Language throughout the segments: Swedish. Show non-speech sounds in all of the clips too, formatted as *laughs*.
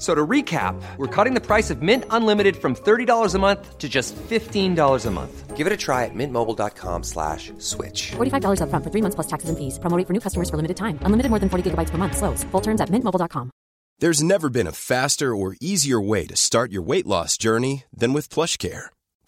So to recap, we're cutting the price of Mint Unlimited from $30 a month to just $15 a month. Give it a try at mintmobile.com slash switch. $45 upfront for three months plus taxes and fees. Promoting for new customers for limited time. Unlimited more than 40 gigabytes per month. Slows. Full terms at mintmobile.com. There's never been a faster or easier way to start your weight loss journey than with PlushCare.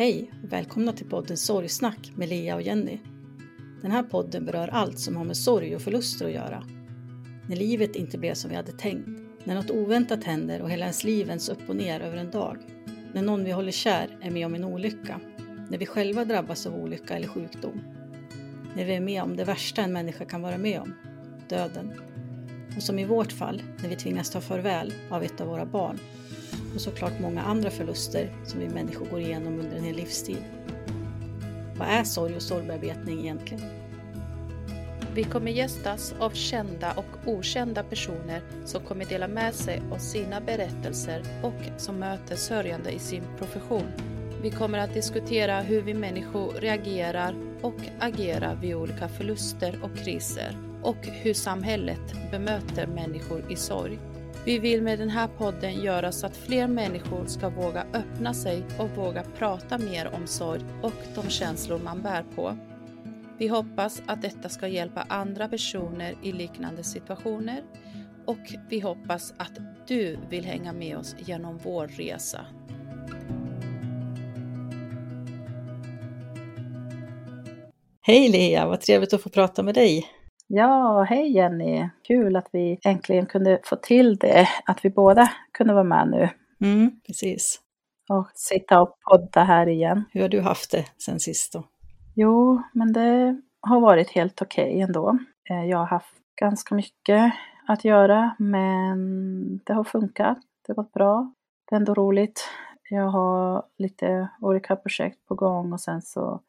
Hej och välkomna till podden Sorgsnack med Lea och Jenny. Den här podden berör allt som har med sorg och förluster att göra. När livet inte blev som vi hade tänkt, när något oväntat händer och hela ens liv vänds upp och ner över en dag, när någon vi håller kär är med om en olycka, när vi själva drabbas av olycka eller sjukdom, när vi är med om det värsta en människa kan vara med om, döden. Och som i vårt fall, när vi tvingas ta farväl av ett av våra barn och såklart många andra förluster som vi människor går igenom under en hel livstid. Vad är sorg och sorgbearbetning egentligen? Vi kommer gästas av kända och okända personer som kommer dela med sig av sina berättelser och som möter sörjande i sin profession. Vi kommer att diskutera hur vi människor reagerar och agerar vid olika förluster och kriser och hur samhället bemöter människor i sorg. Vi vill med den här podden göra så att fler människor ska våga öppna sig och våga prata mer om sorg och de känslor man bär på. Vi hoppas att detta ska hjälpa andra personer i liknande situationer och vi hoppas att du vill hänga med oss genom vår resa. Hej Lea, vad trevligt att få prata med dig. Ja, hej Jenny! Kul att vi äntligen kunde få till det, att vi båda kunde vara med nu. Mm, precis. Och sitta och podda här igen. Hur har du haft det sen sist då? Jo, men det har varit helt okej okay ändå. Eh, jag har haft ganska mycket att göra, men det har funkat. Det har gått bra. Det är ändå roligt. Jag har lite olika projekt på gång och sen så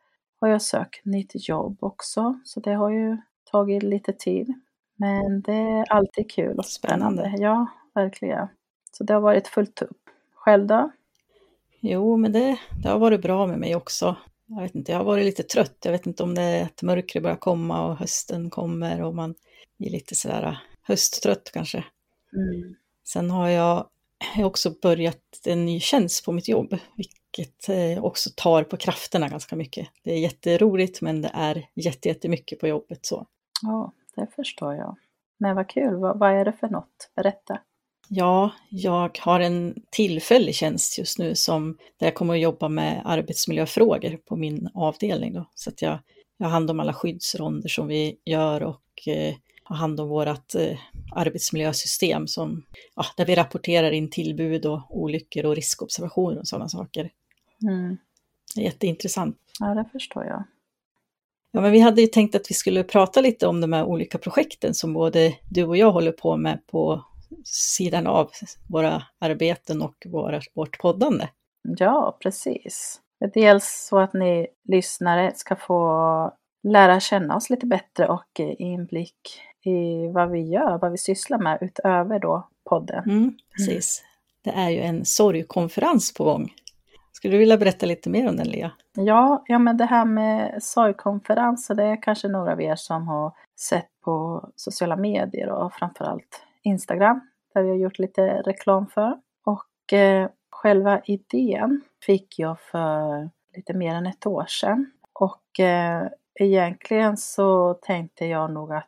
har jag sökt nytt jobb också, så det har ju tagit lite tid. Men det är alltid kul och spännande. Ja, verkligen. Så det har varit fullt upp. Själv då? Jo, men det, det har varit bra med mig också. Jag vet inte, jag har varit lite trött. Jag vet inte om det är att mörkret börjar komma och hösten kommer och man blir lite sådär äh, hösttrött kanske. Mm. Sen har jag också börjat en ny tjänst på mitt jobb, vilket eh, också tar på krafterna ganska mycket. Det är jätteroligt men det är jättemycket på jobbet så. Ja, det förstår jag. Men vad kul, vad, vad är det för något? Berätta. Ja, jag har en tillfällig tjänst just nu som där jag kommer att jobba med arbetsmiljöfrågor på min avdelning. Då. Så att jag, jag har hand om alla skyddsronder som vi gör och eh, har hand om vårt eh, arbetsmiljösystem som, ja, där vi rapporterar in tillbud och olyckor och riskobservationer och sådana saker. Mm. Det är jätteintressant. Ja, det förstår jag. Ja, men vi hade ju tänkt att vi skulle prata lite om de här olika projekten som både du och jag håller på med på sidan av våra arbeten och våra, vårt poddande. Ja, precis. Dels så att ni lyssnare ska få lära känna oss lite bättre och inblick i vad vi gör, vad vi sysslar med utöver då podden. Mm, precis. Det är ju en sorgkonferens på gång skulle du vilja berätta lite mer om den, Lea? Ja, ja men det här med sorgkonferenser, det är kanske några av er som har sett på sociala medier och framförallt Instagram, där vi har gjort lite reklam för. Och eh, själva idén fick jag för lite mer än ett år sedan. Och eh, egentligen så tänkte jag nog att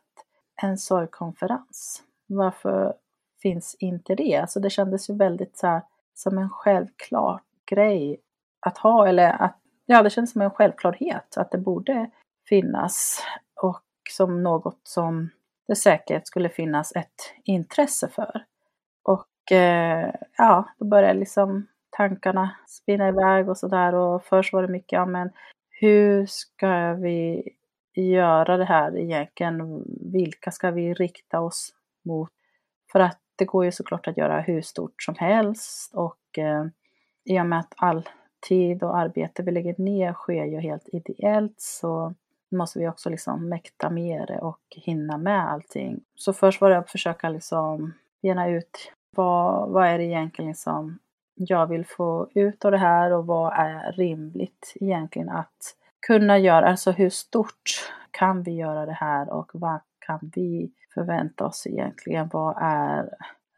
en sorgkonferens, varför finns inte det? Alltså det kändes ju väldigt så här, som en självklar grej att ha, eller att, ja det känns som en självklarhet att det borde finnas och som något som det säkert skulle finnas ett intresse för. Och eh, ja, då började liksom tankarna spinna iväg och sådär och först var det mycket, ja men hur ska vi göra det här egentligen? Vilka ska vi rikta oss mot? För att det går ju såklart att göra hur stort som helst och eh, i och med att all tid och arbete vi lägger ner sker ju helt ideellt så måste vi också liksom mäkta med det och hinna med allting. Så först var det att försöka liksom bena ut vad, vad är det egentligen som jag vill få ut av det här och vad är rimligt egentligen att kunna göra, alltså hur stort kan vi göra det här och vad kan vi förvänta oss egentligen? Vad är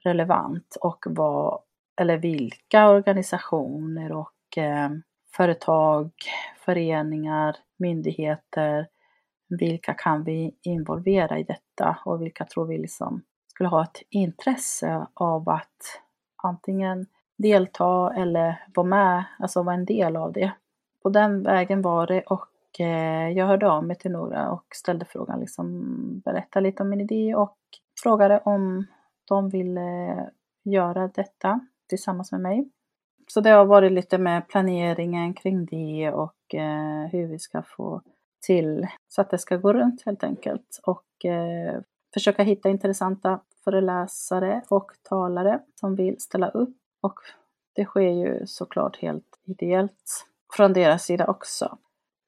relevant och vad, eller vilka organisationer och Eh, företag, föreningar, myndigheter, vilka kan vi involvera i detta och vilka tror vi liksom skulle ha ett intresse av att antingen delta eller vara med, alltså vara en del av det. På den vägen var det och eh, jag hörde av mig till några och ställde frågan, liksom berätta lite om min idé och frågade om de ville eh, göra detta tillsammans med mig. Så det har varit lite med planeringen kring det och eh, hur vi ska få till så att det ska gå runt helt enkelt och eh, försöka hitta intressanta föreläsare och talare som vill ställa upp och det sker ju såklart helt ideellt från deras sida också.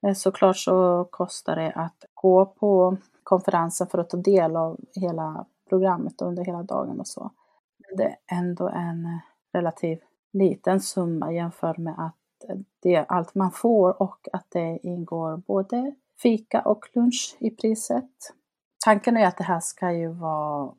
Eh, såklart så kostar det att gå på konferensen för att ta del av hela programmet under hela dagen och så. Men det är ändå en relativ liten summa jämfört med att det är allt man får och att det ingår både fika och lunch i priset. Tanken är att det här ska ju vara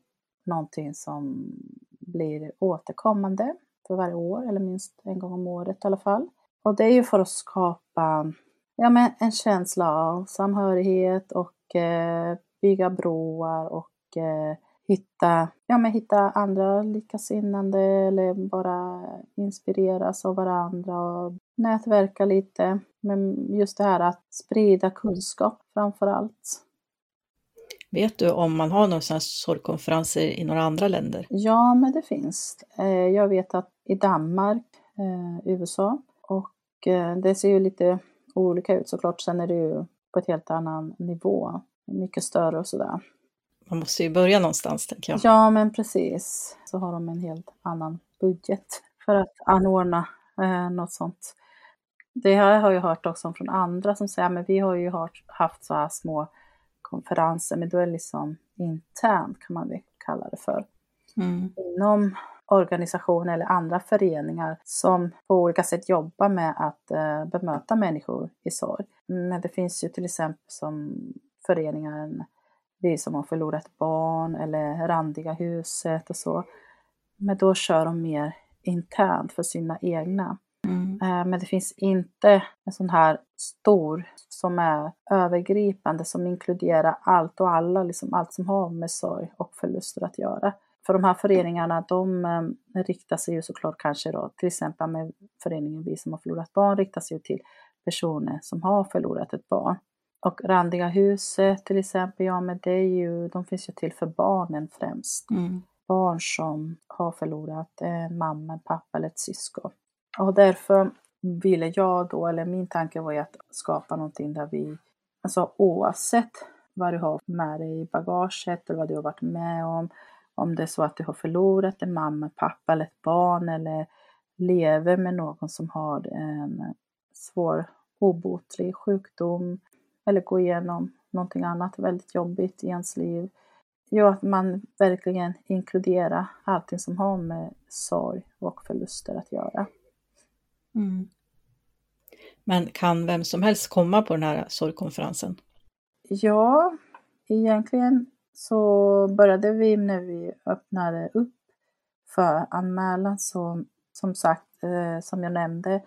någonting som blir återkommande för varje år, eller minst en gång om året i alla fall. Och det är ju för att skapa ja, men en känsla av samhörighet och eh, bygga broar och eh, hitta, ja, men hitta andra likasinnande eller bara inspireras av varandra och nätverka lite. Men just det här att sprida kunskap framför allt. Vet du om man har några sådana sorgkonferenser i några andra länder? Ja, men det finns. Eh, jag vet att i Danmark, eh, USA och eh, det ser ju lite olika ut såklart. Sen är det ju på ett helt annan nivå, mycket större och sådär. Man måste ju börja någonstans tänker jag. Ja, men precis. Så har de en helt annan budget för att anordna eh, något sånt. Det här har jag hört också från andra som säger, men vi har ju haft så här små konferenser, men då är det liksom internt kan man väl kalla det för. Mm. Inom organisationer eller andra föreningar som på olika sätt jobbar med att eh, bemöta människor i sorg. Men det finns ju till exempel som föreningen Vi som har förlorat barn eller Randiga huset och så. Men då kör de mer internt för sina egna. Mm. Eh, men det finns inte en sån här stor som är övergripande som inkluderar allt och alla, liksom allt som har med sorg och förluster att göra. För de här föreningarna, de eh, riktar sig ju såklart kanske då, till exempel med föreningen Vi som har förlorat barn, riktar sig ju till personer som har förlorat ett barn. Och Randiga huset till exempel, ja men det är ju, de finns ju till för barnen främst. Mm. Barn som har förlorat en mamma, pappa eller ett syskon. Och därför ville jag då, eller min tanke var ju att skapa någonting där vi, alltså oavsett vad du har med dig i bagaget eller vad du har varit med om, om det är så att du har förlorat en mamma, pappa eller ett barn eller lever med någon som har en svår obotlig sjukdom eller går igenom någonting annat väldigt jobbigt i ens liv. Jo, att man verkligen inkluderar allting som har med sorg och förluster att göra. Mm. Men kan vem som helst komma på den här sorgkonferensen? Ja, egentligen så började vi när vi öppnade upp för anmälan så som sagt, eh, som jag nämnde,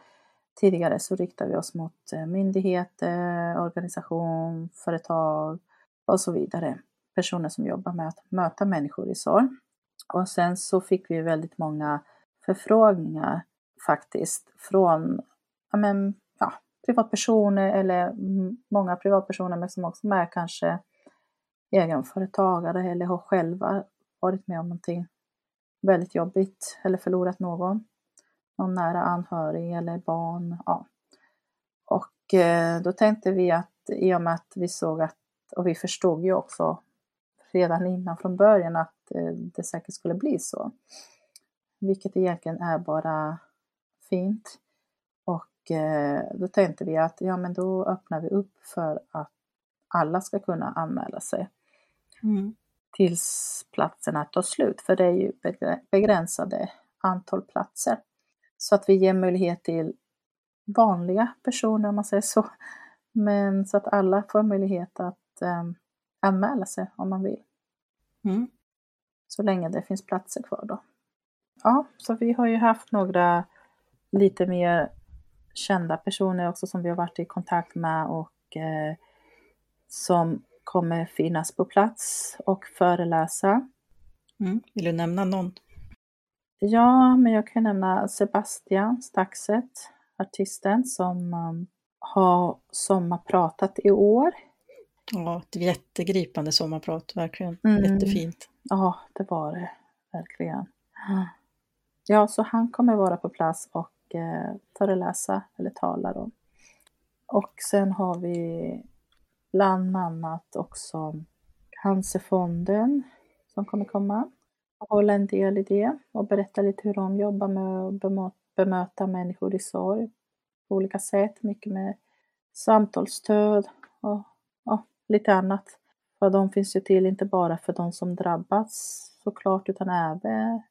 Tidigare så riktade vi oss mot eh, myndigheter, organisation, företag och så vidare. Personer som jobbar med att möta människor i sorg. Och sen så fick vi väldigt många förfrågningar faktiskt från ja, men, ja, privatpersoner eller många privatpersoner men som också är kanske egenföretagare eller har själva varit med om någonting väldigt jobbigt eller förlorat någon. Någon nära anhörig eller barn. Ja. Och eh, då tänkte vi att i och med att vi såg att, och vi förstod ju också redan innan från början att eh, det säkert skulle bli så. Vilket egentligen är bara fint. Och eh, då tänkte vi att ja men då öppnar vi upp för att alla ska kunna anmäla sig. Mm. Tills platserna tar slut, för det är ju begränsade antal platser. Så att vi ger möjlighet till vanliga personer om man säger så. Men så att alla får möjlighet att um, anmäla sig om man vill. Mm. Så länge det finns platser kvar då. Ja, så vi har ju haft några lite mer kända personer också som vi har varit i kontakt med och eh, som kommer finnas på plats och föreläsa. Mm. Vill du nämna någon? Ja, men jag kan nämna Sebastian Staxet, artisten som um, har sommarpratat i år. Ja, ett jättegripande sommarprat, verkligen. Mm. Jättefint. Ja, det var det verkligen. Ja, så han kommer vara på plats och eh, föreläsa eller tala då. Och sen har vi bland annat också Cancerfonden som kommer komma hålla en del i det och berätta lite hur de jobbar med att bemöta människor i sorg på olika sätt. Mycket med samtalsstöd och och lite annat. För de finns ju till inte bara för de som drabbats såklart utan även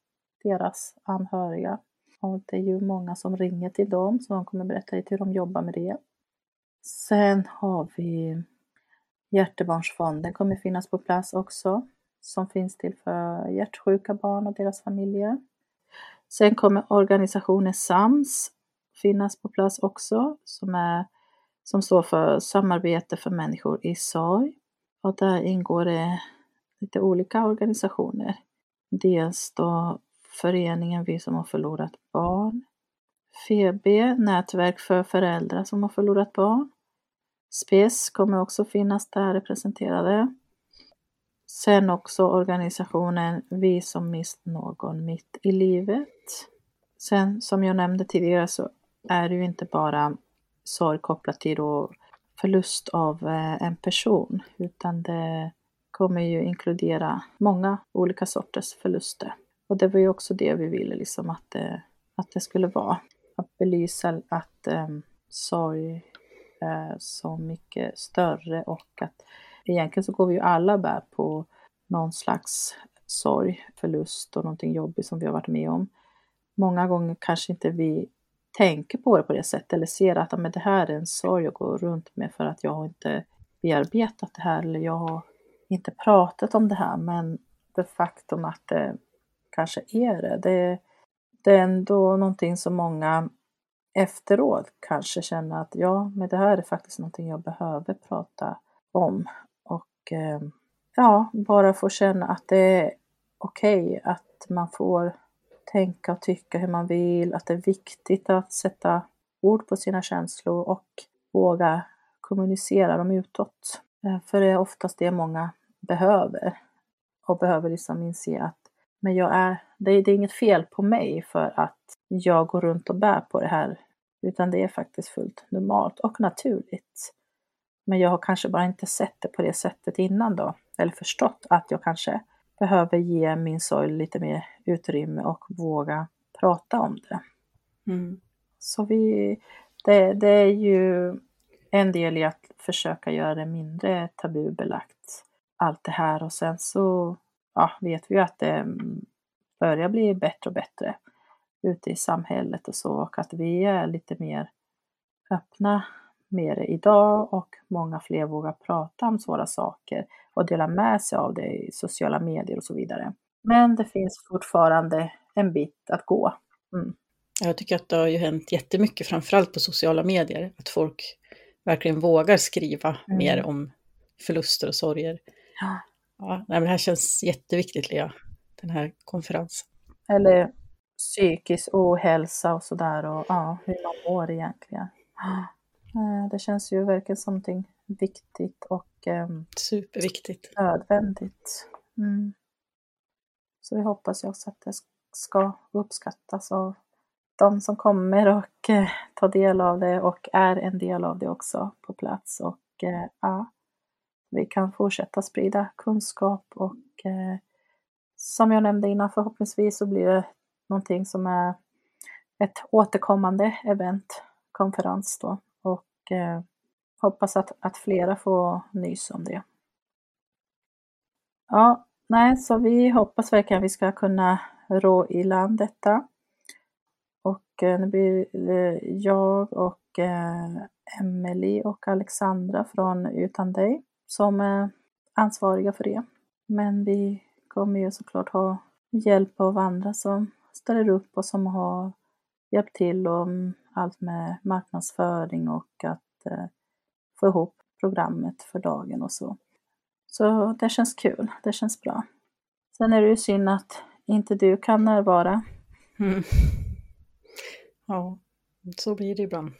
deras anhöriga. Och det är ju många som ringer till dem så de kommer berätta lite hur de jobbar med det. Sen har vi Hjärtebarnsfonden kommer finnas på plats också, som finns till för hjärtsjuka barn och deras familjer. Sen kommer organisationen SAMS finnas på plats också, som, är, som står för Samarbete för människor i sorg. Och där ingår det lite olika organisationer. Dels då föreningen Vi som har förlorat barn, FEB, Nätverk för föräldrar som har förlorat barn, SPES kommer också finnas där representerade. Sen också organisationen Vi som mist någon mitt i livet. Sen som jag nämnde tidigare så är det ju inte bara sorg kopplat till då förlust av eh, en person utan det kommer ju inkludera många olika sorters förluster. Och det var ju också det vi ville liksom att det, att det skulle vara. Att belysa att um, sorg är så mycket större och att egentligen så går vi ju alla bär på någon slags sorg, förlust och någonting jobbigt som vi har varit med om. Många gånger kanske inte vi tänker på det på det sättet eller ser att men det här är en sorg jag går runt med för att jag har inte bearbetat det här eller jag har inte pratat om det här men det faktum att det kanske är det, det, det är ändå någonting som många efteråt kanske känner att ja, men det här är faktiskt någonting jag behöver prata om. Och eh, ja, bara få känna att det är okej okay, att man får tänka och tycka hur man vill, att det är viktigt att sätta ord på sina känslor och våga kommunicera dem utåt. Eh, för det är oftast det många behöver och behöver liksom inse att men jag är, det, är, det är inget fel på mig för att jag går runt och bär på det här. Utan det är faktiskt fullt normalt och naturligt. Men jag har kanske bara inte sett det på det sättet innan då. Eller förstått att jag kanske behöver ge min sorg lite mer utrymme och våga prata om det. Mm. Så vi, det, det är ju en del i att försöka göra det mindre tabubelagt. Allt det här och sen så ja, vet vi ju att det börjar bli bättre och bättre ute i samhället och så och att vi är lite mer öppna med det idag och många fler vågar prata om svåra saker och dela med sig av det i sociala medier och så vidare. Men det finns fortfarande en bit att gå. Mm. Jag tycker att det har ju hänt jättemycket, framförallt på sociala medier, att folk verkligen vågar skriva Mm. mer om förluster och sorger. Ja. Ja, nej, men det här känns jätteviktigt, Lea, den här konferensen. Eller psykisk ohälsa och sådär och ja, hur man mår egentligen. Eh, Det känns ju verkligen som någonting viktigt och ehm, Superviktigt. nödvändigt. Mm. Så vi hoppas ju också att det ska uppskattas av de som kommer och eh, tar del av det och är en del av det också på plats. Och eh, ja, vi kan fortsätta sprida kunskap och eh, som jag nämnde innan förhoppningsvis så blir det någonting som är ett återkommande event, konferens då. Och eh, hoppas att, att flera får nys om det. Ja, nej, så vi hoppas verkligen att vi ska kunna rå i land detta. Och eh, det blir jag och eh, och Alexandra från Utan dig som är ansvariga för det. Men vi kommer ju såklart ha hjälp av andra som ställer upp och som har hjälpt till och allt med marknadsföring och att eh, få ihop programmet för dagen och så. Så det känns kul, det känns bra. Sen är det ju synd att inte du kan närvara. Mm. Ja, så blir det ibland.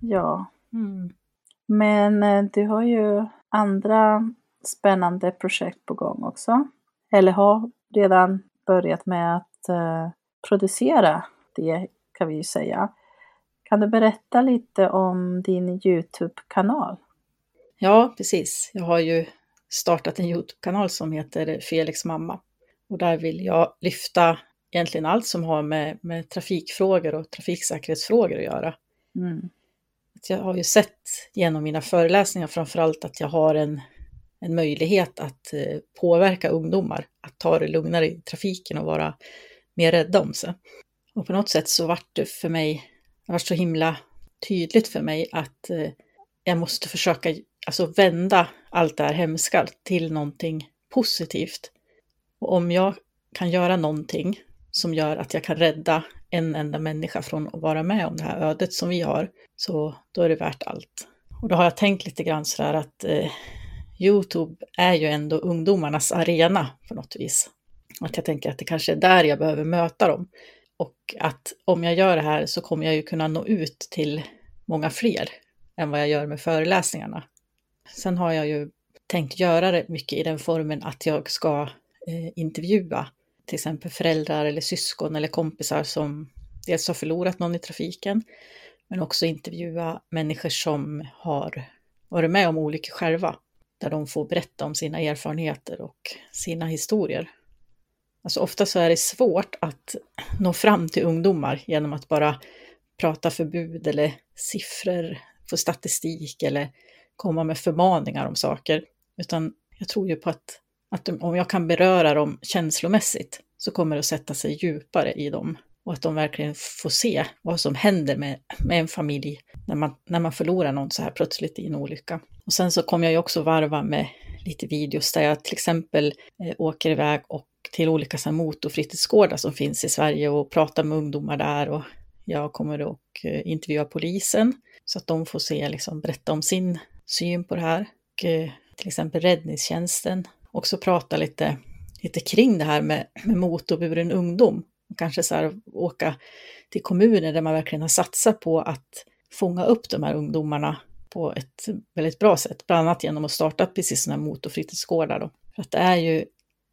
Ja, Mm. men eh, du har ju andra spännande projekt på gång också. Eller har redan börjat med att eh, producera det kan vi ju säga. Kan du berätta lite om din Youtube-kanal? Ja, precis. Jag har ju startat en Youtube-kanal som heter Felix mamma. Och där vill jag lyfta egentligen allt som har med, med trafikfrågor och trafiksäkerhetsfrågor att göra. Mm. Att Jag har ju sett genom mina föreläsningar framförallt att jag har en, en möjlighet att eh, påverka ungdomar att ta det lugnare i trafiken och vara mer rädda om sig. Och på något sätt så vart det för mig, det var så himla tydligt för mig att eh, jag måste försöka alltså vända allt det här hemska till någonting positivt. Och om jag kan göra någonting som gör att jag kan rädda en enda människa från att vara med om det här ödet som vi har, så då är det värt allt. Och då har jag tänkt lite grann sådär att eh, Youtube är ju ändå ungdomarnas arena på något vis. Att jag tänker att det kanske är där jag behöver möta dem. Och att om jag gör det här så kommer jag ju kunna nå ut till många fler än vad jag gör med föreläsningarna. Sen har jag ju tänkt göra det mycket i den formen att jag ska eh, intervjua till exempel föräldrar eller syskon eller kompisar som dels har förlorat någon i trafiken, men också intervjua människor som har varit med om olyckor själva, där de får berätta om sina erfarenheter och sina historier. Alltså ofta så är det svårt att nå fram till ungdomar genom att bara prata förbud eller siffror, få statistik eller komma med förmaningar om saker. Utan jag tror ju på att, att de, om jag kan beröra dem känslomässigt så kommer det att sätta sig djupare i dem och att de verkligen får se vad som händer med, med en familj när man, när man förlorar någon så här plötsligt i en olycka. Och sen så kommer jag ju också varva med lite videos där jag till exempel eh, åker iväg och till olika så här motorfritidsgårdar som finns i Sverige och prata med ungdomar där och jag kommer att eh, intervjua polisen så att de får se, liksom, berätta om sin syn på det här. Och, eh, till exempel räddningstjänsten, också prata lite, lite kring det här med, med motorburen ungdom. Och kanske så här, åka till kommuner där man verkligen har satsat på att fånga upp de här ungdomarna på ett väldigt bra sätt, bland annat genom att starta precis sådana här motorfritidsgårdar. Då. För att det är ju,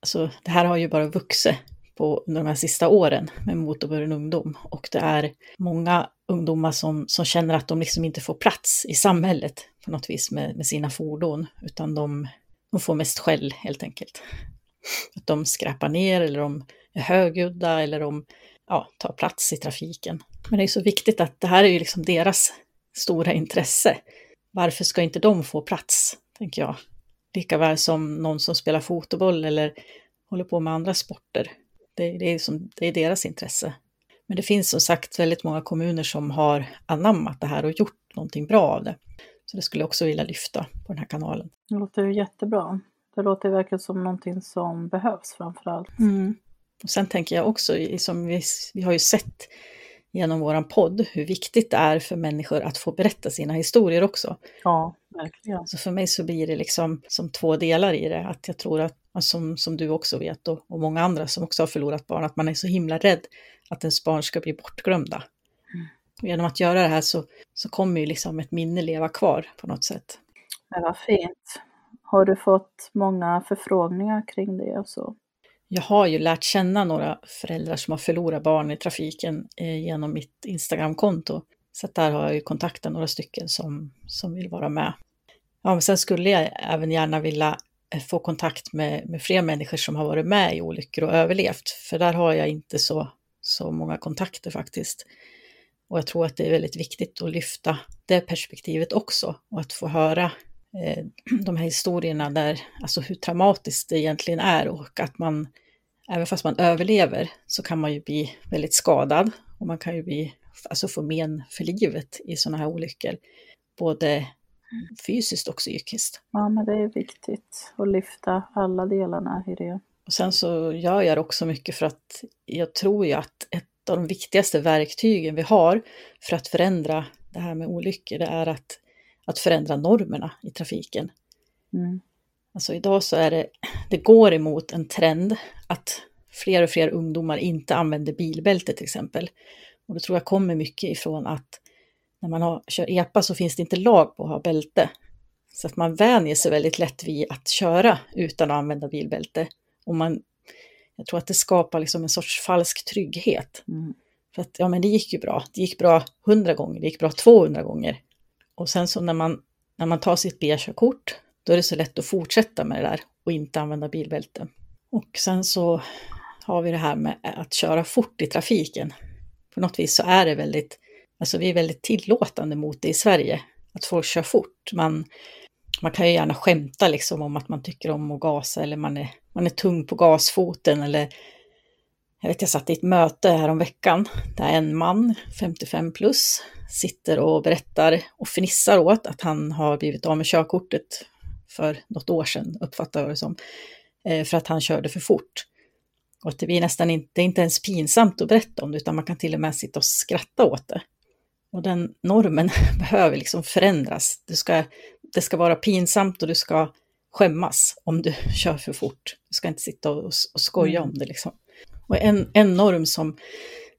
alltså det här har ju bara vuxit på under de här sista åren med motorburen ungdom och det är många ungdomar som, som känner att de liksom inte får plats i samhället på något vis med, med sina fordon, utan de, de får mest skäll helt enkelt. Att de skräpar ner eller de är högljudda eller de ja, tar plats i trafiken. Men det är så viktigt att det här är ju liksom deras stora intresse. Varför ska inte de få plats, tänker jag. Likaväl som någon som spelar fotboll eller håller på med andra sporter. Det, det, är, som, det är deras intresse. Men det finns som sagt väldigt många kommuner som har anammat det här och gjort någonting bra av det. Så det skulle jag också vilja lyfta på den här kanalen. Det låter ju jättebra. Det låter verkligen som någonting som behövs framför allt. Mm. Och sen tänker jag också, som vi, vi har ju sett genom våran podd hur viktigt det är för människor att få berätta sina historier också. Ja, verkligen. Så för mig så blir det liksom som två delar i det, att jag tror att, som, som du också vet och, och många andra som också har förlorat barn, att man är så himla rädd att ens barn ska bli bortglömda. Mm. Genom att göra det här så, så kommer ju liksom ett minne leva kvar på något sätt. Men vad fint. Har du fått många förfrågningar kring det och så? Jag har ju lärt känna några föräldrar som har förlorat barn i trafiken eh, genom mitt Instagramkonto. Så där har jag ju kontaktat några stycken som, som vill vara med. Ja, men sen skulle jag även gärna vilja eh, få kontakt med, med fler människor som har varit med i olyckor och överlevt. För där har jag inte så, så många kontakter faktiskt. Och jag tror att det är väldigt viktigt att lyfta det perspektivet också och att få höra eh, *clears throat* de här historierna där, alltså hur traumatiskt det egentligen är och att man, även fast man överlever, så kan man ju bli väldigt skadad och man kan ju bli, alltså få men för livet i sådana här olyckor. Både fysiskt och psykiskt. Ja, men det är viktigt att lyfta alla delarna i det. Och sen så gör jag det också mycket för att jag tror ju att ett av de viktigaste verktygen vi har för att förändra det här med olyckor, det är att, att förändra normerna i trafiken. Mm. Alltså idag så är det, det går emot en trend att fler och fler ungdomar inte använder bilbälte till exempel. Och det tror jag kommer mycket ifrån att när man har, kör EPA så finns det inte lag på att ha bälte. Så att man vänjer sig väldigt lätt vid att köra utan att använda bilbälte. Och man, jag tror att det skapar liksom en sorts falsk trygghet. Mm. För att ja, men det gick ju bra. Det gick bra 100 gånger, det gick bra 200 gånger. Och sen så när man, när man tar sitt B-körkort, då är det så lätt att fortsätta med det där och inte använda bilbälte. Och sen så har vi det här med att köra fort i trafiken. På något vis så är det väldigt, alltså vi är väldigt tillåtande mot det i Sverige, att folk kör fort. Man, man kan ju gärna skämta liksom om att man tycker om att gasa eller man är, man är tung på gasfoten eller jag vet jag satt i ett möte här om veckan där en man, 55 plus, sitter och berättar och fnissar åt att han har blivit av med körkortet för något år sedan, uppfattar jag det som, eh, för att han körde för fort. Och att det blir nästan inte, det är inte ens pinsamt att berätta om det, utan man kan till och med sitta och skratta åt det. Och den normen *laughs* behöver liksom förändras. Du ska, det ska vara pinsamt och du ska skämmas om du *laughs* kör för fort. Du ska inte sitta och, och skoja Mm. om det liksom. Och en, en norm som,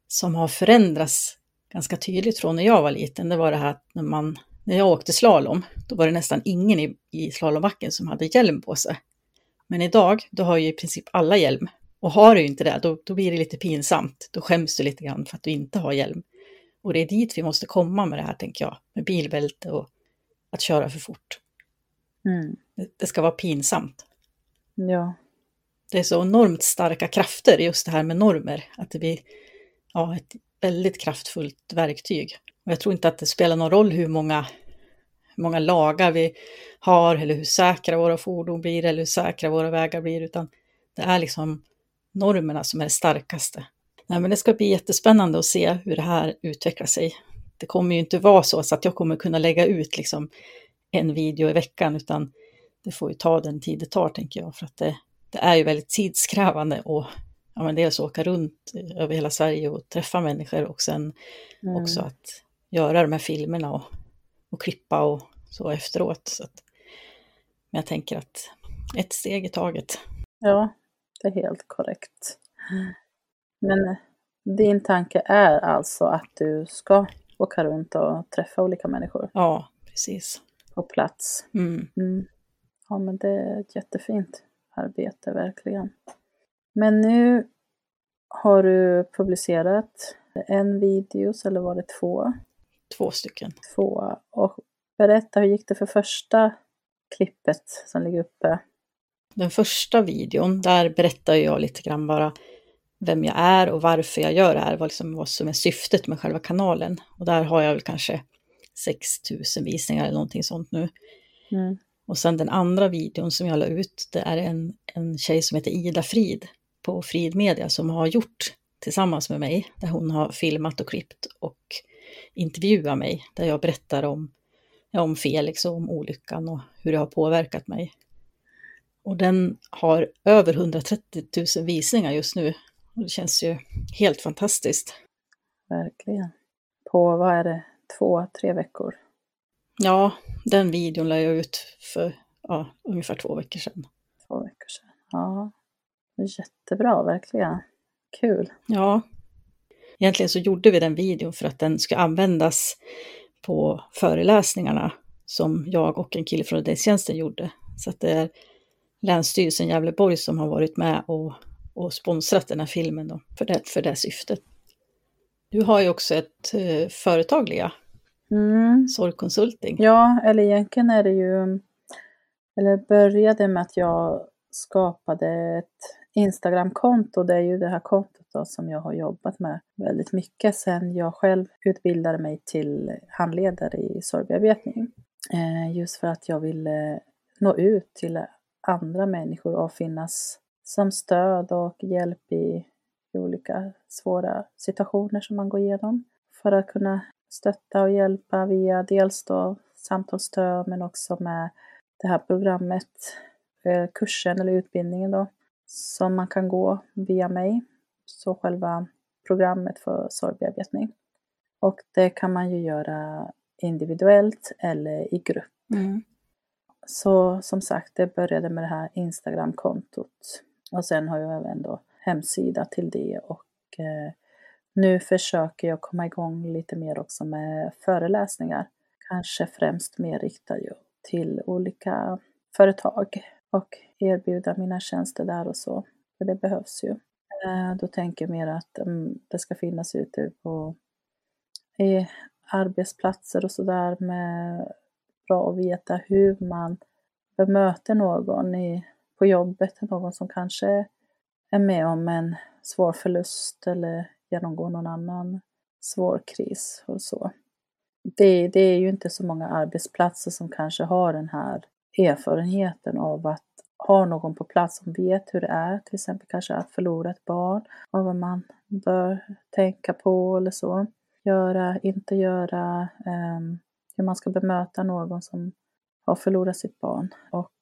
som har förändrats ganska tydligt från när jag var liten, det var det här att när, man, när jag åkte slalom, då var det nästan ingen i, i slalombacken som hade hjälm på sig. Men idag, då har ju i princip alla hjälm. Och har du inte det, då, då blir det lite pinsamt. Då skäms du lite grann för att du inte har hjälm. Och det är dit vi måste komma med det här, tänker jag. Med bilbälte och att köra för fort. Mm. Det, ska vara pinsamt. Ja. Det är så enormt starka krafter just det här med normer. Att det blir ja, ett väldigt kraftfullt verktyg. Och jag tror inte att det spelar någon roll hur många, hur många lagar vi har eller hur säkra våra fordon blir eller hur säkra våra vägar blir, utan det är liksom normerna som är det starkaste. Nej, men det ska bli jättespännande att se hur det här utvecklar sig. Det kommer ju inte vara så att jag kommer kunna lägga ut liksom en video i veckan, utan det får ju ta den tid det tar, tänker jag, för att det, det är ju väldigt tidskrävande och ja, men dels åka runt över hela Sverige och träffa människor och sen Mm. också att göra de här filmerna och, och klippa och så efteråt. Så att, men jag tänker att ett steg i taget. Ja, det är helt korrekt. Men din tanke är alltså att du ska åka runt och träffa olika människor Ja, precis. på plats. Mm. Mm. Ja, men det är ett jättefint arbete, verkligen. Men nu har du publicerat en video, eller var det två? Två stycken. Två. Och berätta, hur gick det för första klippet som ligger uppe? Den första videon, där berättar jag lite grann bara vem jag är och varför jag gör det här, vad, liksom, vad som är syftet med själva kanalen. Och där har jag väl kanske 6000 visningar eller någonting sånt nu. Mm. Och sen den andra videon som jag la ut, det är en, en tjej som heter Ida Frid på Frid Media som har gjort tillsammans med mig, där hon har filmat och klippt och intervjuat mig, där jag berättar om, ja, om Felix och om olyckan och hur det har påverkat mig. Och den har över 130 000 visningar just nu. Det känns ju helt fantastiskt. verkligen. På, vad är det, två, tre veckor? Ja, den videon la jag ut för ja, ungefär två veckor sedan. Två veckor sedan. Ja, jättebra, verkligen. Kul. Ja. Egentligen så gjorde vi den videon för att den ska användas på föreläsningarna som jag och en kille från räddningstjänsten gjorde. Så att det är Länsstyrelsen Gävleborg som har varit med och, och sponsrat den här filmen då, för, det, för det syftet. Du har ju också ett eh, företag, Lea. Mm. Sorgkonsulting. Ja, eller egentligen är det ju, eller började med att jag skapade ett Instagramkonto. Det är ju det här kontot då som jag har jobbat med väldigt mycket sedan jag själv utbildade mig till handledare i sorgbearbetning. Eh, just för att jag ville nå ut till andra människor och finnas som stöd och hjälp i olika svåra situationer som man går igenom. För att kunna stötta och hjälpa via dels då samtalsstöd men också med det här programmet, eh, kursen eller utbildningen då, som man kan gå via mig. Så själva programmet för sorgbearbetning. Och det kan man ju göra individuellt eller i grupp. Mm. Så som sagt, det började med det här Instagram-kontot. Och sen har jag även då hemsida till det och eh, nu försöker jag komma igång lite mer också med föreläsningar. Kanske främst mer riktad till olika företag och erbjuda mina tjänster där och så. För det behövs ju. Eh, då tänker jag mer att mm, det ska finnas ute på i arbetsplatser och sådär med bra att veta hur man bemöter någon i, på jobbet, någon som kanske är med om en svår förlust eller genomgår någon annan svår kris och så. Det, det är ju inte så många arbetsplatser som kanske har den här erfarenheten av att ha någon på plats som vet hur det är, till exempel kanske att förlora ett barn och vad man bör tänka på eller så. Göra, inte göra, um, hur man ska bemöta någon som har förlorat sitt barn och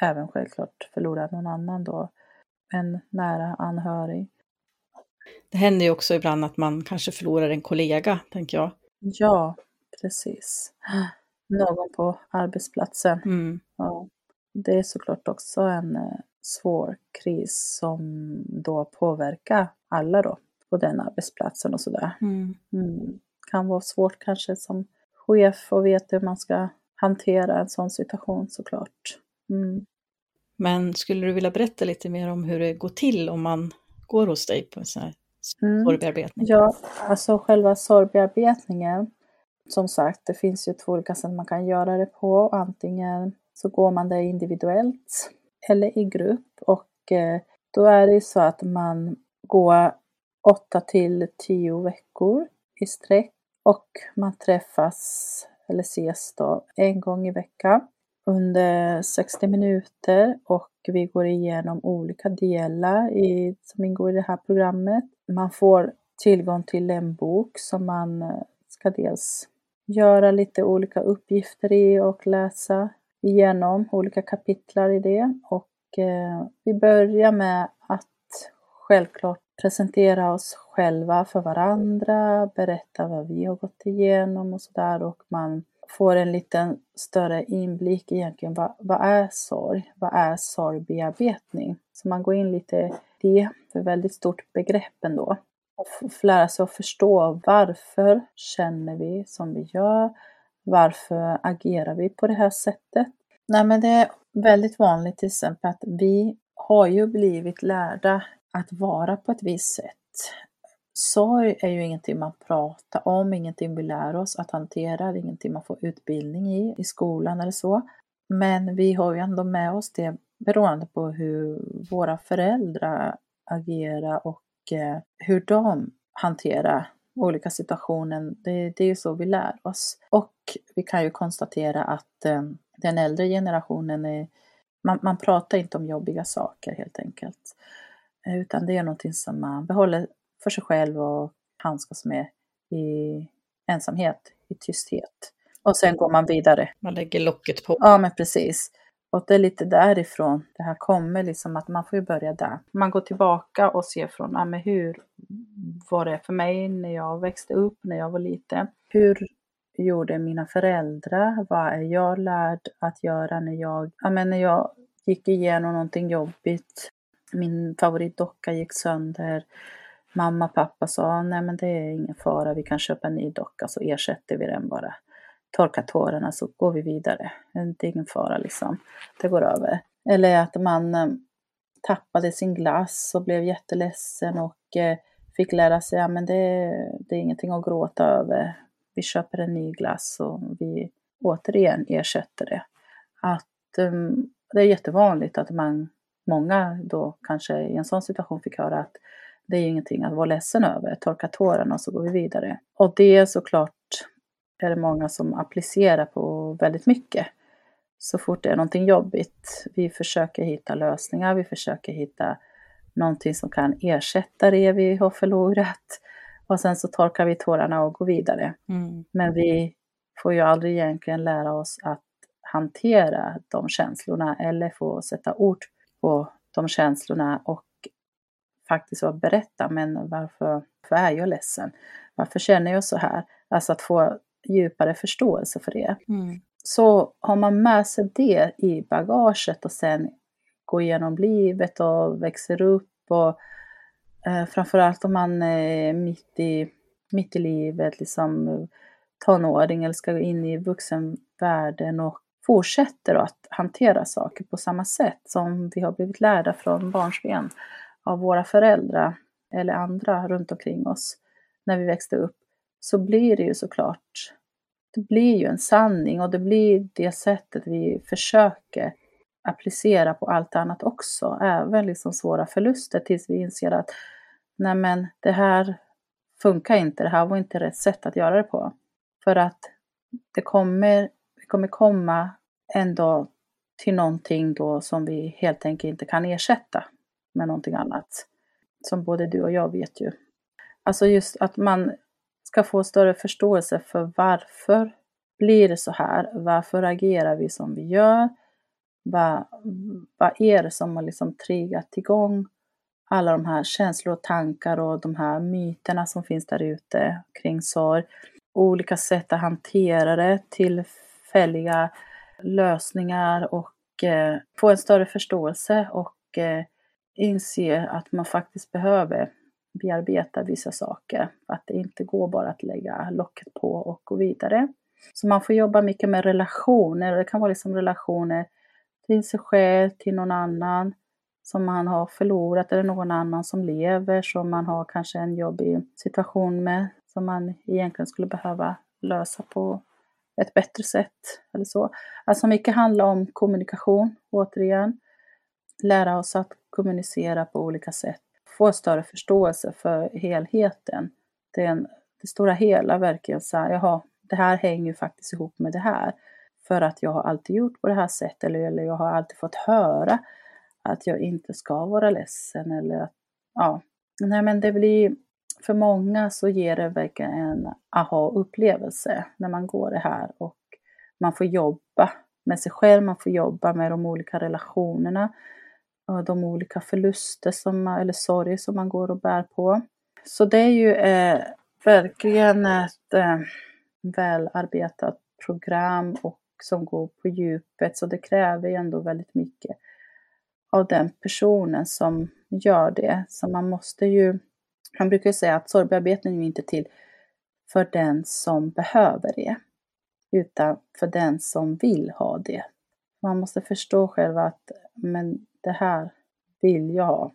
även självklart förlora någon annan då, en nära anhörig. Det händer ju också ibland att man kanske förlorar en kollega, tänker jag. Ja, precis. Någon på arbetsplatsen. Mm. Ja. Det är såklart också en eh, svår kris som då påverkar alla då på den arbetsplatsen och sådär. Mm. Mm. Kan vara svårt kanske som chef och veta hur man ska hantera en sån situation såklart. Mm. Men skulle du vilja berätta lite mer om hur det går till om man går hos dig på en sån här Mm. sorgbearbetning? Ja, alltså själva sorgbearbetningen. Som sagt, det finns ju två olika sätt man kan göra det på. Antingen så går man det individuellt eller i grupp och eh, då är det så att man går 8 till 10 veckor i sträck och man träffas eller ses då en gång i veckan under 60 minuter och vi går igenom olika delar i, som ingår i det här programmet. Man får tillgång till en bok som man eh, ska dels göra lite olika uppgifter i och läsa igenom olika kapitlar i det. Och eh, vi börjar med att självklart presentera oss själva för varandra, berätta vad vi har gått igenom och sådär och man får en liten större inblick egentligen. Vad, vad är sorg? Vad är sorgbearbetning? Så man går in lite i det, det är ett väldigt stort begrepp ändå. Och får lära sig att förstå varför känner vi som vi gör? Varför agerar vi på det här sättet? Nej, men det är väldigt vanligt till exempel att vi har ju blivit lärda att vara på ett visst sätt sorg är ju ingenting man pratar om, ingenting vi lär oss att hantera, ingenting man får utbildning i, i skolan eller så. Men vi har ju ändå med oss det beroende på hur våra föräldrar agerar och eh, hur de hanterar olika situationer. Det, det är ju så vi lär oss. Och vi kan ju konstatera att eh, den äldre generationen är, man, man pratar inte om jobbiga saker helt enkelt. Eh, utan det är någonting som man behåller för sig själv och handskas med i ensamhet, i tysthet. Och sen går man vidare. Man lägger locket på. Ja, men precis. Och det är lite därifrån det här kommer, liksom att man får ju börja där. Man går tillbaka och ser från, ja men hur vad det för mig när jag växte upp, när jag var liten. Hur gjorde mina föräldrar? Vad är jag lärd att göra när jag, ja, men när jag gick igenom någonting jobbigt? Min favoritdocka gick sönder. Mamma och pappa sa, nej men det är ingen fara, vi kan köpa en ny docka så ersätter vi den bara. Torka tårarna så går vi vidare. Det är ingen fara liksom. Det går över. Eller att man eh, tappade sin glass och blev jätteledsen och eh, fick lära sig att men det, det är ingenting att gråta över. Vi köper en ny glass och vi återigen ersätter det. Att um, det är jättevanligt att man, många då kanske i en sån situation fick höra att det är ingenting att vara ledsen över, torka tårarna och så går vi vidare. Och det såklart är det många som applicerar på väldigt mycket. Så fort det är någonting jobbigt, vi försöker hitta lösningar, vi försöker hitta någonting som kan ersätta det vi har förlorat. Och sen så torkar vi tårarna och går vidare. Mm. Men vi får ju aldrig egentligen lära oss att hantera de känslorna eller få sätta ord på de känslorna och faktiskt berätta, men varför, varför är jag ledsen? Varför känner jag så här? Alltså att få djupare förståelse för det. Mm. Så har man med sig det i bagaget och sen går igenom livet och växer upp och eh, framförallt om man är mitt i, mitt i livet, liksom tonåring eller ska gå in i vuxenvärlden och fortsätter att hantera saker på samma sätt som vi har blivit lärda från barnsben av våra föräldrar eller andra runt omkring oss när vi växte upp, så blir det ju såklart, det blir ju en sanning och det blir det sättet vi försöker applicera på allt annat också, även liksom svåra förluster tills vi inser att nej men det här funkar inte, det här var inte rätt sätt att göra det på. För att det kommer, det kommer komma ändå till någonting då som vi helt enkelt inte kan ersätta med någonting annat. Som både du och jag vet ju. Alltså just att man ska få större förståelse för varför blir det så här? Varför agerar vi som vi gör? Vad, vad är det som har liksom triggat igång alla de här känslor och tankar och de här myterna som finns där ute kring sorg? Olika sätt att hantera det, tillfälliga lösningar och eh, få en större förståelse och eh, inse att man faktiskt behöver bearbeta vissa saker. Att det inte går bara att lägga locket på och gå vidare. Så man får jobba mycket med relationer. Det kan vara liksom relationer till sig själv, till någon annan som man har förlorat eller någon annan som lever som man har kanske en jobbig situation med som man egentligen skulle behöva lösa på ett bättre sätt eller så. Alltså mycket handlar om kommunikation återigen. Lära oss att kommunicera på olika sätt. Få större förståelse för helheten. Den, det stora hela verkligen så här, jaha, det här hänger faktiskt ihop med det här. För att jag har alltid gjort på det här sättet eller, eller jag har alltid fått höra att jag inte ska vara ledsen eller att, ja. Nej men det blir, för många så ger det verkligen en aha-upplevelse när man går det här och man får jobba med sig själv, man får jobba med de olika relationerna Eh, de olika förluster som, eller sorg som man går och bär på. Så det är ju eh, verkligen ett eh, välarbetat program och som går på djupet så det kräver ju ändå väldigt mycket av den personen som gör det. Så man måste ju, man brukar ju säga att sorgbearbetning är inte till för den som behöver det, utan för den som vill ha det. Man måste förstå själv att men det här vill jag ha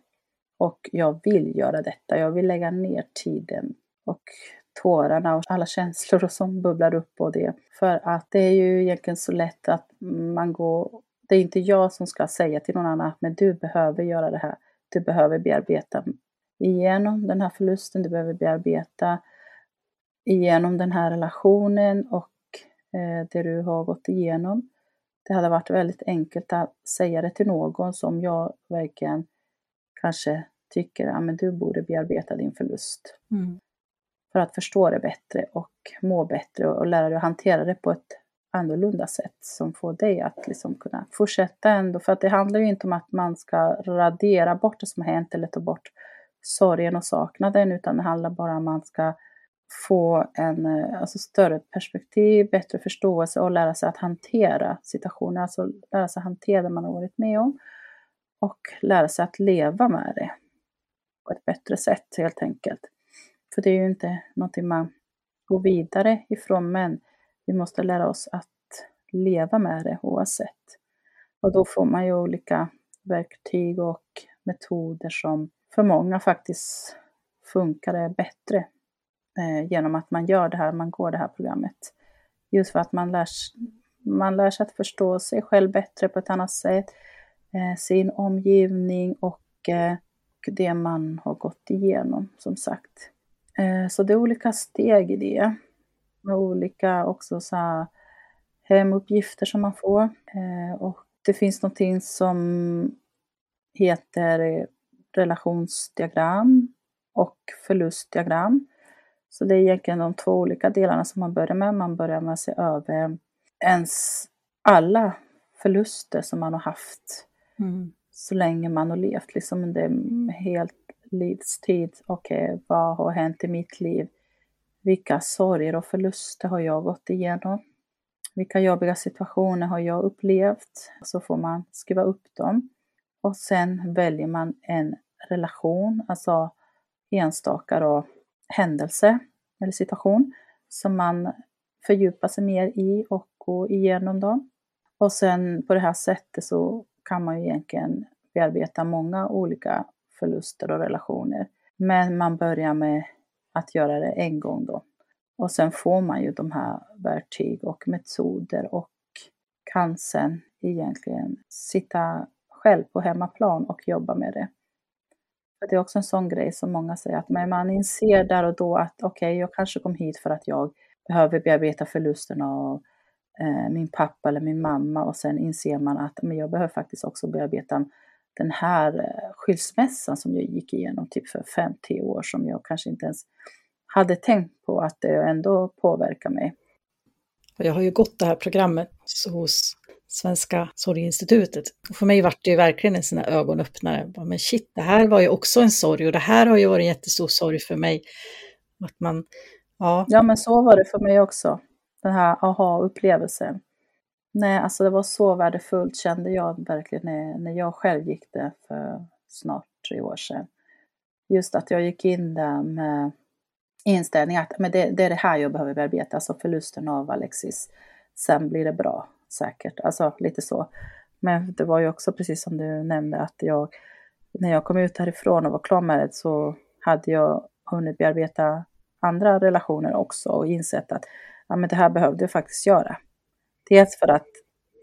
och jag vill göra detta. Jag vill lägga ner tiden och tårarna och alla känslor *laughs* som bubblar upp och det. För att det är ju egentligen så lätt att man går... Det är inte jag som ska säga till någon annan men du behöver göra det här. Du behöver bearbeta igenom den här förlusten, du behöver bearbeta igenom den här relationen och eh, det du har gått igenom. Det hade varit väldigt enkelt att säga det till någon som jag verkligen kanske tycker att ja, du borde bearbeta din förlust. Mm. För att förstå det bättre och må bättre och lära dig att hantera det på ett annorlunda sätt som får dig att liksom kunna fortsätta ändå. För att det handlar ju inte om att man ska radera bort det som har hänt eller ta bort sorgen och saknaden utan det handlar bara om att man ska få en eh, alltså större perspektiv, bättre förståelse och lära sig att hantera situationer, alltså lära sig hantera det man har varit med om och lära sig att leva med det på ett bättre sätt helt enkelt. För det är ju inte någonting man går vidare ifrån, men vi måste lära oss att leva med det oavsett. Och då får man ju olika verktyg och metoder som för många faktiskt funkar bättre eh, genom att man gör det här, man går det här programmet. Just för att man lär, man lär sig att förstå sig själv bättre på ett annat sätt, eh, sin omgivning och eh, det man har gått igenom, som sagt. Eh, så det är olika steg i det. Med olika också så här hemuppgifter som man får. Eh, och det finns någonting som heter relationsdiagram och förlustdiagram. Så det är egentligen de två olika delarna som man börjar med. Man börjar med att se över ens alla förluster som man har haft mm. så länge man har levt, liksom under helt livstid. Okej, okay, vad har hänt i mitt liv? Vilka sorger och förluster har jag gått igenom? Vilka jobbiga situationer har jag upplevt? Så får man skriva upp dem. Och sen väljer man en relation, alltså enstaka då, händelse eller situation som man fördjupar sig mer i och går igenom dem. Och sen på det här sättet så kan man ju egentligen bearbeta många olika förluster och relationer. Men man börjar med att göra det en gång då. Och sen får man ju de här verktyg och metoder och kan sen egentligen sitta själv på hemmaplan och jobba med det. Det är också en sån grej som många säger att man inser där och då att okej, okay, jag kanske kom hit för att jag behöver bearbeta förlusterna av eh, min pappa eller min mamma och sen inser man att men jag behöver faktiskt också bearbeta den här eh, skilsmässan som jag gick igenom typ för 5-10 år som jag kanske inte ens hade tänkt på att det ändå påverkar mig. Jag har ju gått det här programmet hos Svenska sorginstitutet. Och för mig var det ju verkligen en sån här ögonöppnare. Men shit, det här var ju också en sorg och det här har ju varit en jättestor sorg för mig. Att man, ja. ja, men så var det för mig också. Den här aha-upplevelsen. Nej, alltså det var så värdefullt kände jag verkligen när, när jag själv gick det för snart tre år sedan. Just att jag gick in där med inställning att men det, det är det här jag behöver bearbeta, alltså förlusten av Alexis. Sen blir det bra, säkert. Alltså lite så. Men det var ju också precis som du nämnde att jag, när jag kom ut härifrån och var klar med det så hade jag hunnit bearbeta andra relationer också och insett att ja, men det här behövde jag faktiskt göra. Dels för att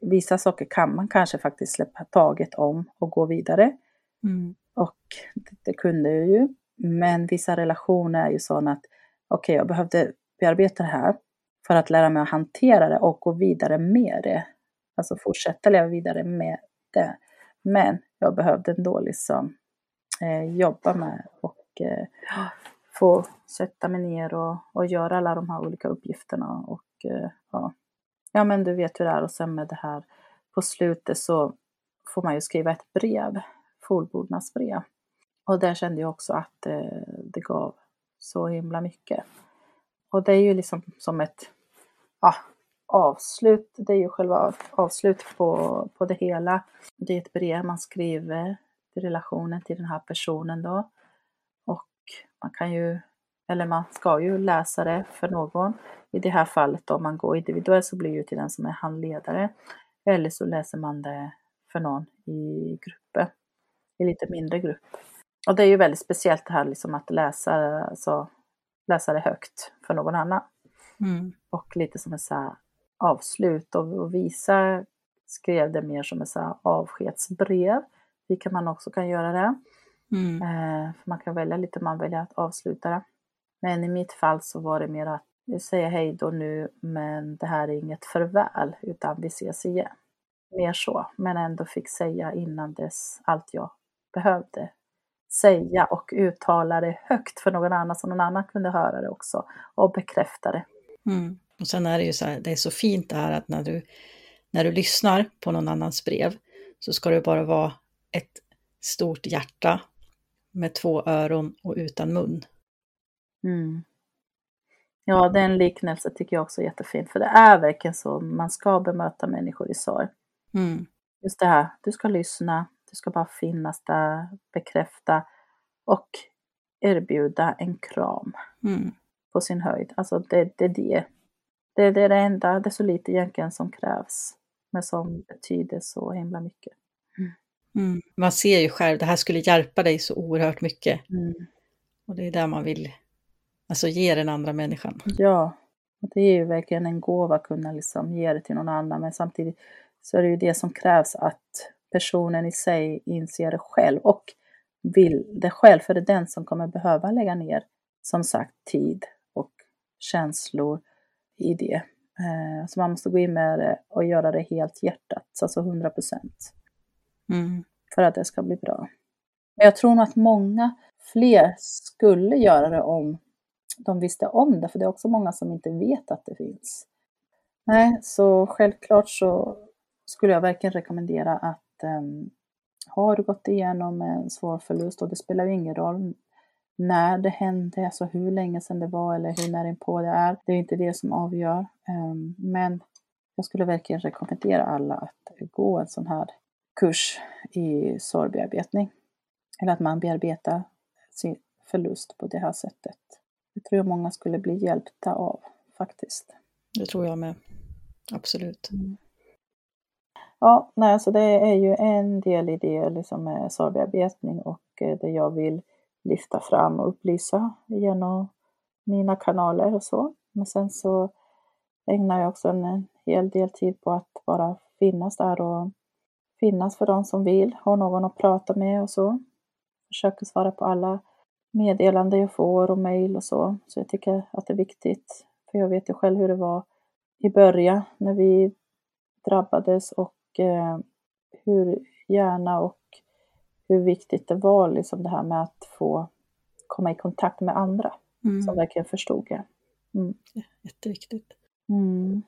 vissa saker kan man kanske faktiskt släppa taget om och gå vidare. Mm. Och det, det, kunde jag ju. Men vissa relationer är ju sådana att okej, okay, jag behövde bearbeta det här för att lära mig att hantera det och gå vidare med det. Alltså fortsätta leva vidare med det. Men jag behövde ändå liksom eh, jobba med och eh, få sätta mig ner och, och göra alla de här olika uppgifterna. Och eh, ja, ja, men du vet hur det är. Och sen med det här på slutet så får man ju skriva ett brev, fullbordnadsbrev. Och där kände jag också att eh, det gav så himla mycket. Och det är ju liksom som ett ja, avslut, det är ju själva avslutet på, på det hela. Det är ett brev man skriver i relationen till den här personen då. Och man kan ju, eller man ska ju läsa det för någon. I det här fallet om man går individuellt så blir det ju till den som är handledare. Eller så läser man det för någon i gruppen, i lite mindre grupp. Och det är ju väldigt speciellt det här liksom att läsa, alltså, läsa det högt för någon annan. Mm. Och lite som ett så avslut och, och visa skrev det mer som ett så avskedsbrev, vilket man också kan göra det. Mm. Eh, för man kan välja lite man väljer att avsluta det. Men i mitt fall så var det mer att vi säger hej då nu, men det här är inget förväl, utan vi ses igen. Mer så, men ändå fick säga innan dess allt jag behövde säga och uttala det högt för någon annan så någon annan kunde höra det också och bekräfta det. Mm. Och sen är det ju så här, det är så fint det här att när du, när du lyssnar på någon annans brev så ska det bara vara ett stort hjärta med två öron och utan mun. Mm. Ja, den liknelse tycker jag också är jättefin, för det är verkligen så man ska bemöta människor i sorg. Mm. Just det här, du ska lyssna, du ska bara finnas där, bekräfta och erbjuda en kram Mm. på sin höjd. Alltså det, det är det. Det, det är det enda, det är så lite egentligen som krävs, men som betyder så himla mycket. Mm. Man ser ju själv, det här skulle hjälpa dig så oerhört mycket. Mm. Och det är där man vill alltså, ge den andra människan. Ja, det är ju verkligen en gåva att kunna liksom ge det till någon annan, men samtidigt så är det ju det som krävs att personen i sig inser det själv och vill det själv, för det är den som kommer behöva lägga ner, som sagt, tid och känslor i det. Eh, Så man måste gå in med det och göra det helt hjärtat, alltså 100 procent, Mm. för att det ska bli bra. Men jag tror nog att många fler skulle göra det om de visste om det, för det är också många som inte vet att det finns. Nej, så självklart så skulle jag verkligen rekommendera att um, har du gått igenom en svår förlust och det spelar ju ingen roll när det hände, alltså hur länge sedan det var eller hur nära på det är. Det är inte det som avgör. Um, men jag skulle verkligen rekommendera alla att gå en sån här kurs i sorgbearbetning. Eller att man bearbetar sin förlust på det här sättet. Det tror jag många skulle bli hjälpta av faktiskt. Det tror jag med. Absolut. Ja, nej, så det är ju en del i det liksom med sorgbearbetning och eh, det jag vill lyfta fram och upplysa genom mina kanaler och så. Men sen så ägnar jag också en hel del tid på att bara finnas där och finnas för de som vill, ha någon att prata med och så. Försöker svara på alla meddelanden jag får och mejl och så. Så jag tycker att det är viktigt. För jag vet ju själv hur det var i början när vi drabbades och eh, hur gärna och hur viktigt det var liksom det här med att få komma i kontakt med andra Mm. som verkligen förstod det. Mm. Jätteviktigt. Mm.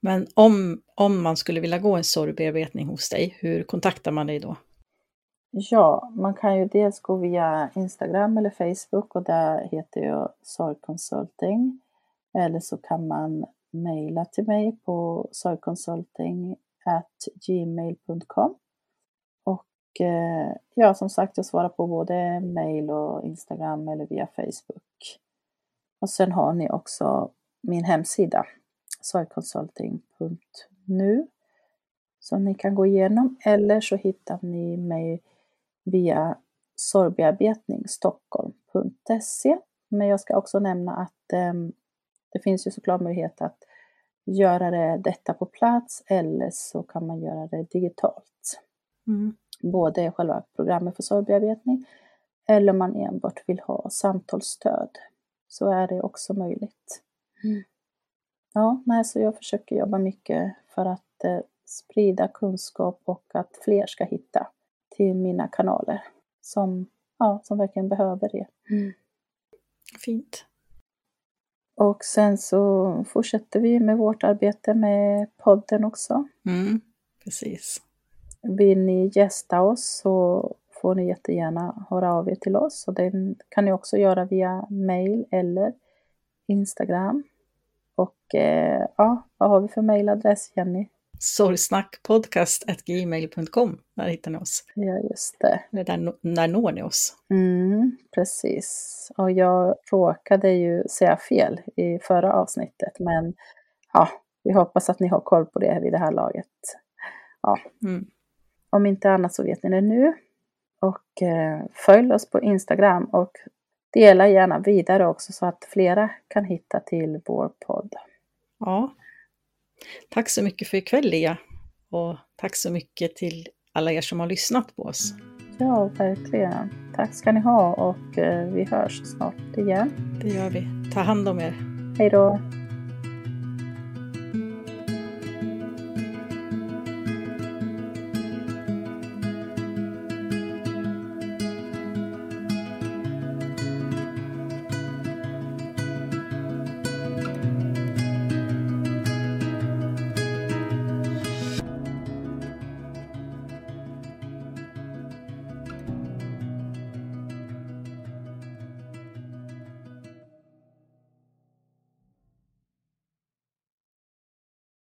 Men om, om man skulle vilja gå en sorgbearbetning hos dig, hur kontaktar man dig då? Ja, man kan ju dels gå via Instagram eller Facebook och där heter jag Sorgconsulting. Eller så kan man mejla till mig på sorgconsulting@gmail.com. Och eh, ja, som sagt, jag svarar på både mail och Instagram eller via Facebook. Och sen har ni också min hemsida, sorgconsulting.nu som ni kan gå igenom eller så hittar ni mig via sorgbearbetningsstockholm.se. Men jag ska också nämna att eh, det finns ju såklart möjlighet att göra det, detta på plats eller så kan man göra det digitalt. Mm. Både själva programmet för sorgbearbetning eller om man enbart vill ha samtalsstöd så är det också möjligt. Ja, nej, så jag försöker jobba mycket för att eh, sprida kunskap och att fler ska hitta till mina kanaler som, ja, som verkligen behöver det. Fint. Och sen så fortsätter vi med vårt arbete med podden också. Mm. Precis. Vill ni gästa oss så får ni jättegärna höra av er till oss. Och det kan ni också göra via mail eller Instagram. Och eh, ja, vad har vi för mailadress Jenny? Sorgsnackpodcast.gmail.com, där hittar ni oss. Ja, just det. Eller där, där når ni oss. Mm, precis. Och jag råkade ju säga fel i förra avsnittet, men ja, vi hoppas att ni har koll på det vid det här laget. Ja, Mm. om inte annat så vet ni det nu. Och eh, följ oss på Instagram och dela gärna vidare också så att flera kan hitta till vår podd. Ja. Tack så mycket för ikväll Lia. Och tack så mycket till alla er som har lyssnat på oss. Ja, verkligen. Tack ska ni ha och eh, vi hörs snart igen. Det gör vi. Ta hand om er. Hej då!